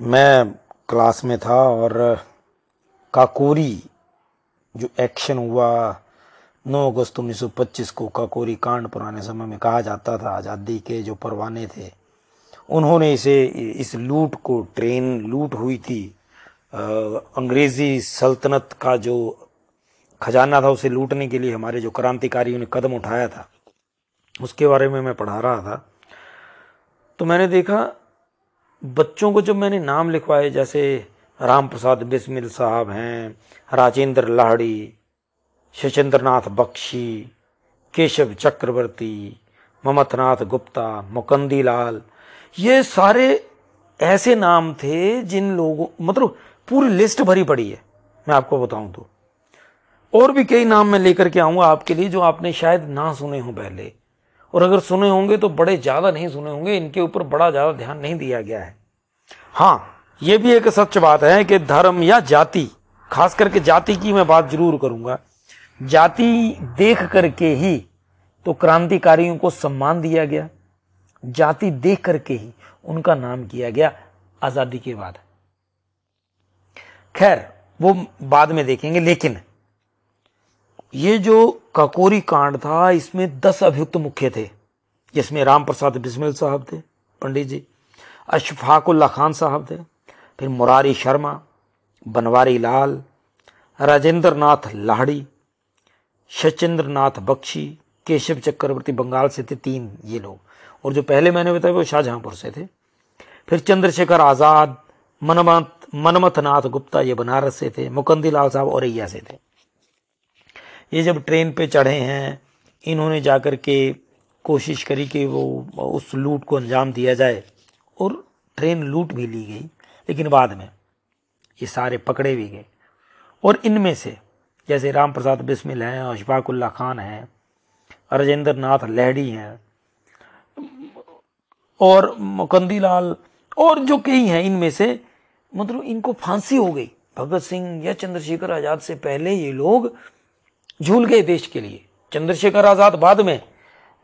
मैं क्लास में था और काकोरी जो एक्शन हुआ 9 अगस्त 1925 को काकोरी कांड पुराने समय में कहा जाता था आज़ादी के जो परवाने थे उन्होंने इसे इस लूट को ट्रेन लूट हुई थी। आ, अंग्रेज़ी सल्तनत का जो खजाना था उसे लूटने के लिए हमारे जो क्रांतिकारियों ने कदम उठाया था उसके बारे में मैं पढ़ा रहा था। तो मैंने देखा बच्चों को जब मैंने नाम लिखवाए, जैसे राम प्रसाद बिस्मिल साहब हैं, राजेंद्र लाहड़ी शचेंद्र नाथ बख्शी, केशव चक्रवर्ती ममथनाथ गुप्ता मुकंदी लाल ये सारे ऐसे नाम थे जिन लोगों मतलब पूरी लिस्ट भरी पड़ी है। मैं आपको बताऊँ तो। और भी कई नाम मैं लेकर के आऊँगा आपके लिए जो आपने शायद ना सुने हो पहले। और अगर सुने होंगे तो बड़े ज़्यादा नहीं सुने होंगे, इनके ऊपर बड़ा ज़्यादा ध्यान नहीं दिया गया है। हाँ ये भी एक सच बात है कि धर्म या जाति, खास करके जाति की मैं बात ज़रूर करूँगा। जाति देख करके ही तो क्रांतिकारियों को सम्मान दिया गया। जाति देख करके ही उनका नाम किया गया आज़ादी के बाद। खैर, वो बाद में देखेंगे, लेकिन ये जो ककोरी कांड था, इसमें दस अभियुक्त मुख्य थे, जिसमें राम प्रसाद बिस्मिल साहब थे, पंडित जी। अशफाकुल्ला खान साहब थे, फिर मुरारी शर्मा, बनवारी लाल राजेंद्र नाथ लाहड़ी शचेंद्र नाथ बख्शी, केशव चक्रवर्ती बंगाल से थे तीन ये लोग। और जो पहले मैंने बताया वो शाहजहांपुर से थे। फिर चंद्रशेखर आज़ाद, मनमत मनमथ नाथ गुप्ता ये बनारस से थे, मुकंदी लाल साहब औरैया से थे। ये जब ट्रेन पे चढ़े हैं, इन्होंने जाकर के कोशिश करी कि वो उस लूट को अंजाम दिया जाए। और ट्रेन लूट भी ली गई, लेकिन बाद में ये सारे पकड़े भी गए। और इनमें से जैसे राम प्रसाद बिस्मिल हैं, अशफाकुल्ला खान हैं राजेंद्र नाथ लहड़ी हैं, और मुकंदी लाल और जो कई हैं, इनमें से मतलब इनको फांसी हो गई। भगत सिंह या चंद्रशेखर आज़ाद से पहले ये लोग झूल गए देश के लिए। चंद्रशेखर आज़ाद बाद में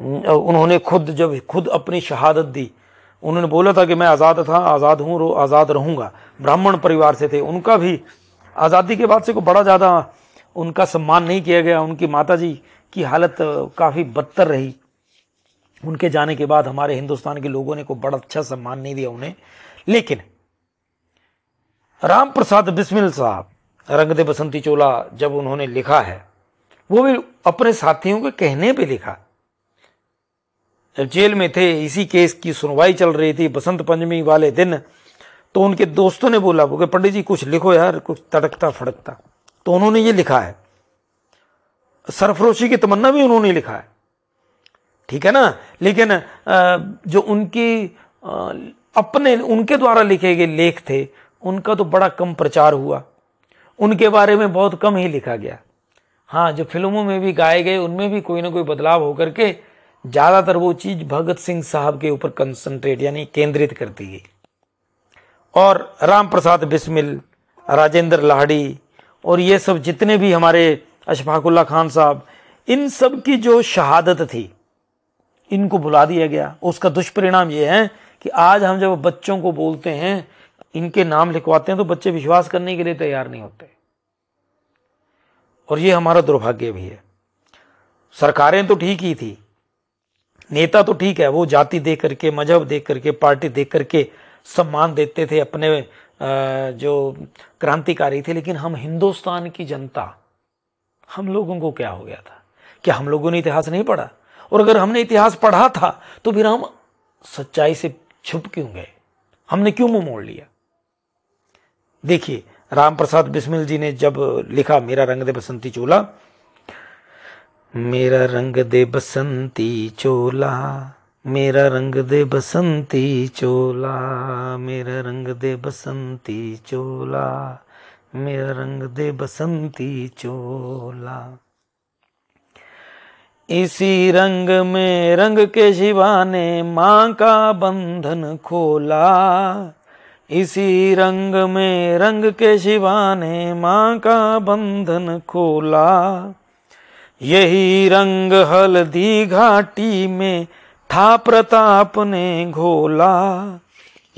उन्होंने खुद जब खुद अपनी शहादत दी उन्होंने बोला था कि मैं आज़ाद था, आज़ाद हूँ आज़ाद रहूँगा। ब्राह्मण परिवार से थे, उनका भी आज़ादी के बाद से को बड़ा ज़्यादा उनका सम्मान नहीं किया गया। उनकी माता जी की हालत काफ़ी बदतर रही। उनके जाने के बाद हमारे हिंदुस्तान के लोगों ने को बड़ा अच्छा सम्मान नहीं दिया उन्हें। लेकिन राम प्रसाद बिस्मिल साहब रंगदे बसंती चोला जब उन्होंने लिखा है, वो भी अपने साथियों के कहने पे लिखा। जेल में थे, इसी केस की सुनवाई चल रही थी बसंत पंचमी वाले दिन तो उनके दोस्तों ने बोला कि पंडित जी, कुछ लिखो यार, कुछ तड़कता फड़कता। तो उन्होंने ये लिखा है। सरफरोशी की तमन्ना भी उन्होंने लिखा है। ठीक है ना? लेकिन जो उनकी अपने, उनके द्वारा लिखे गए लेख थे, उनका तो बड़ा कम प्रचार हुआ। उनके बारे में बहुत कम ही लिखा गया। हाँ जो फ़िल्मों में भी गाए गए, उनमें भी कोई ना कोई बदलाव होकर के ज़्यादातर वो चीज़ भगत सिंह साहब के ऊपर कंसंट्रेट यानी केंद्रित करती गई और राम प्रसाद बिस्मिल, राजेंद्र लाहड़ी, और ये सब जितने भी हमारे अशफाकुल्ला खान साहब, इन सब की जो शहादत थी, इनको बुला दिया गया। उसका दुष्परिणाम ये है कि आज हम जब बच्चों को बोलते हैं, इनके नाम लिखवाते हैं तो बच्चे विश्वास करने के लिए तैयार नहीं होते। और ये हमारा दुर्भाग्य भी है। सरकारें तो ठीक ही थी नेता तो ठीक है, वो जाति देख करके, मज़हब देख करके, पार्टी देख करके सम्मान देते थे, अपने जो क्रांतिकारी थे, लेकिन हम हिंदुस्तान की जनता, हम लोगों को क्या हो गया था? क्या हम लोगों ने इतिहास नहीं पढ़ा? और अगर हमने इतिहास पढ़ा था तो फिर हम सच्चाई से छुप क्यों गए? हमने क्यों मुँह मोड़ लिया? देखिए राम प्रसाद बिस्मिल जी ने जब लिखा, मेरा रंग दे बसंती चोला मेरा रंग दे बसंती चोला, मेरा रंग दे बसंती चोला, मेरा रंग दे बसंती चोला, मेरा रंग दे बसंती चोला। इसी रंग में रंग के शिवा ने माँ का बंधन खोला। इसी रंग में रंग के शिवा ने माँ का बंधन खोला। यही रंग हल्दी घाटी में था प्रताप ने घोला।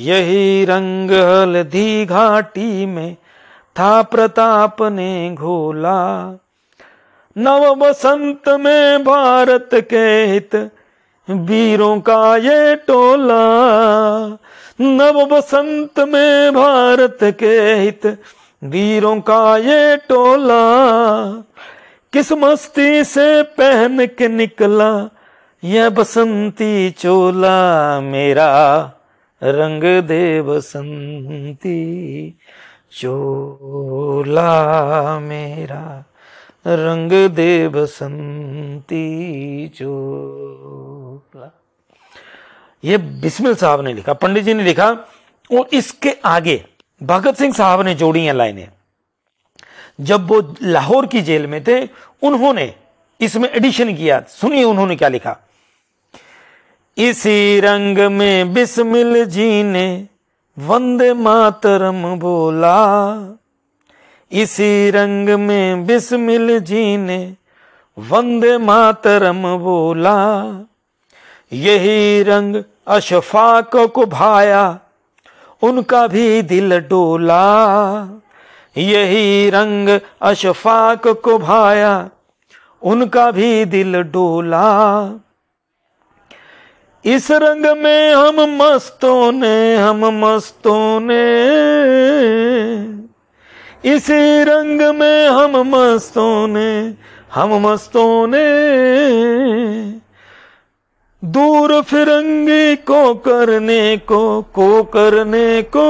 यही रंग हल्दी घाटी में था प्रताप ने घोला। नव बसंत में भारत के हित, वीरों का ये टोला। नव बसंत में भारत के हित, वीरों का ये टोला। किस मस्ती से पहन के निकला यह बसंती चोला मेरा? रंग दे बसंती चोला मेरा। रंग दे बसंती चोला। ये बिस्मिल साहब ने लिखा, पंडित जी ने लिखा, और इसके आगे भगत सिंह साहब ने जोड़ी हैं लाइनें। जब वो लाहौर की जेल में थे, उन्होंने इसमें एडिशन किया। सुनिए उन्होंने क्या लिखा। इसी रंग में बिस्मिल जी ने वंदे मातरम बोला। इसी रंग में बिस्मिल जी ने वंदे मातरम बोला। यही रंग अशफाक को भाया, उनका भी दिल डोला। यही रंग अशफाक को भाया, उनका भी दिल डोला। इस रंग में हम मस्तों ने, हम मस्तों ने। इसी रंग में हम मस्तों ने, हम मस्तों ने। दूर फिरंगी को करने को को करने को।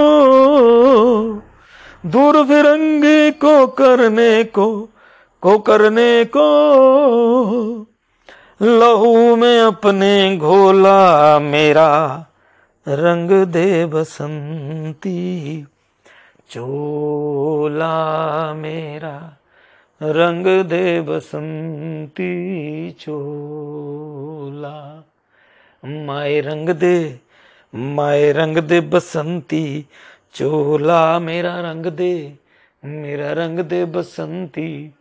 दूर को करने को को करने को। लहू में अपने घोला मेरा रंग दे बसंती। चोला मेरा रंग दे बसंती, चोला। माए रंग दे, माए रंग दे बसंती चोला मेरा रंग दे, मेरा रंग दे बसंती।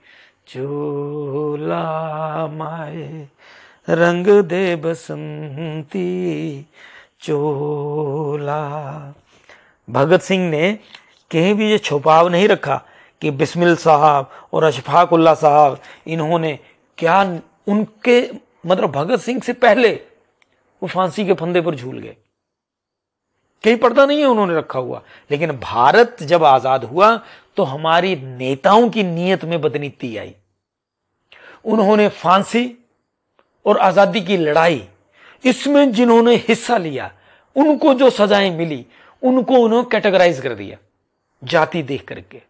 चोला माए, रंग दे बसंती। चोला। भगत सिंह ने कहीं भी ये छुपाव नहीं रखा कि बिस्मिल साहब और अशफाकुल्ला साहब, इन्होंने क्या उनके मतलब भगत सिंह से पहले वो फांसी के फंदे पर झूल गए। कहीं पड़ता नहीं है उन्होंने रखा हुआ। लेकिन भारत जब आज़ाद हुआ तो हमारी नेताओं की नीयत में बदनीति आई। उन्होंने फांसी और आज़ादी की लड़ाई, इसमें जिन्होंने हिस्सा लिया, उनको जो सजाएँ मिली, उनको उन्होंने कैटेगराइज कर दिया, जाति देख करके।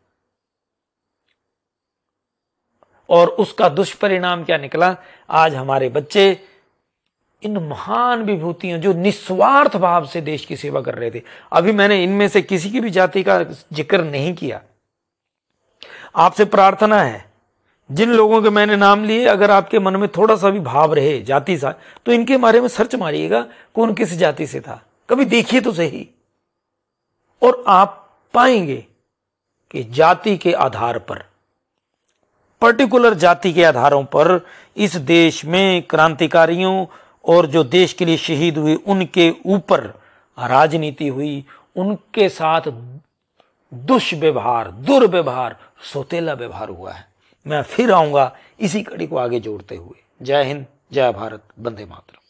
और उसका दुष्परिणाम क्या निकला? आज हमारे बच्चे इन महान विभूतियों जो निस्वार्थ भाव से देश की सेवा कर रहे थे। अभी मैंने इनमें से किसी की भी जाति का ज़िक्र नहीं किया। आपसे प्रार्थना है, जिन लोगों के मैंने नाम लिए, अगर आपके मन में थोड़ा सा भी भाव रहे जाति सा तो इनके बारे में सर्च मारिएगा, कौन किस जाति से था। कभी देखिए तो सही। और आप पाएँगे कि जाति के आधार पर, पर्टिकुलर जाति के आधारों पर, इस देश में क्रांतिकारियों और जो देश के लिए शहीद हुए, उनके ऊपर राजनीति हुई, उनके साथ दुष्व्यवहार, दुर्व्यवहार, सोतेला व्यवहार हुआ है। मैं फिर आऊँगा इसी कड़ी को आगे जोड़ते हुए। जय हिंद, जय भारत बंदे मातरम।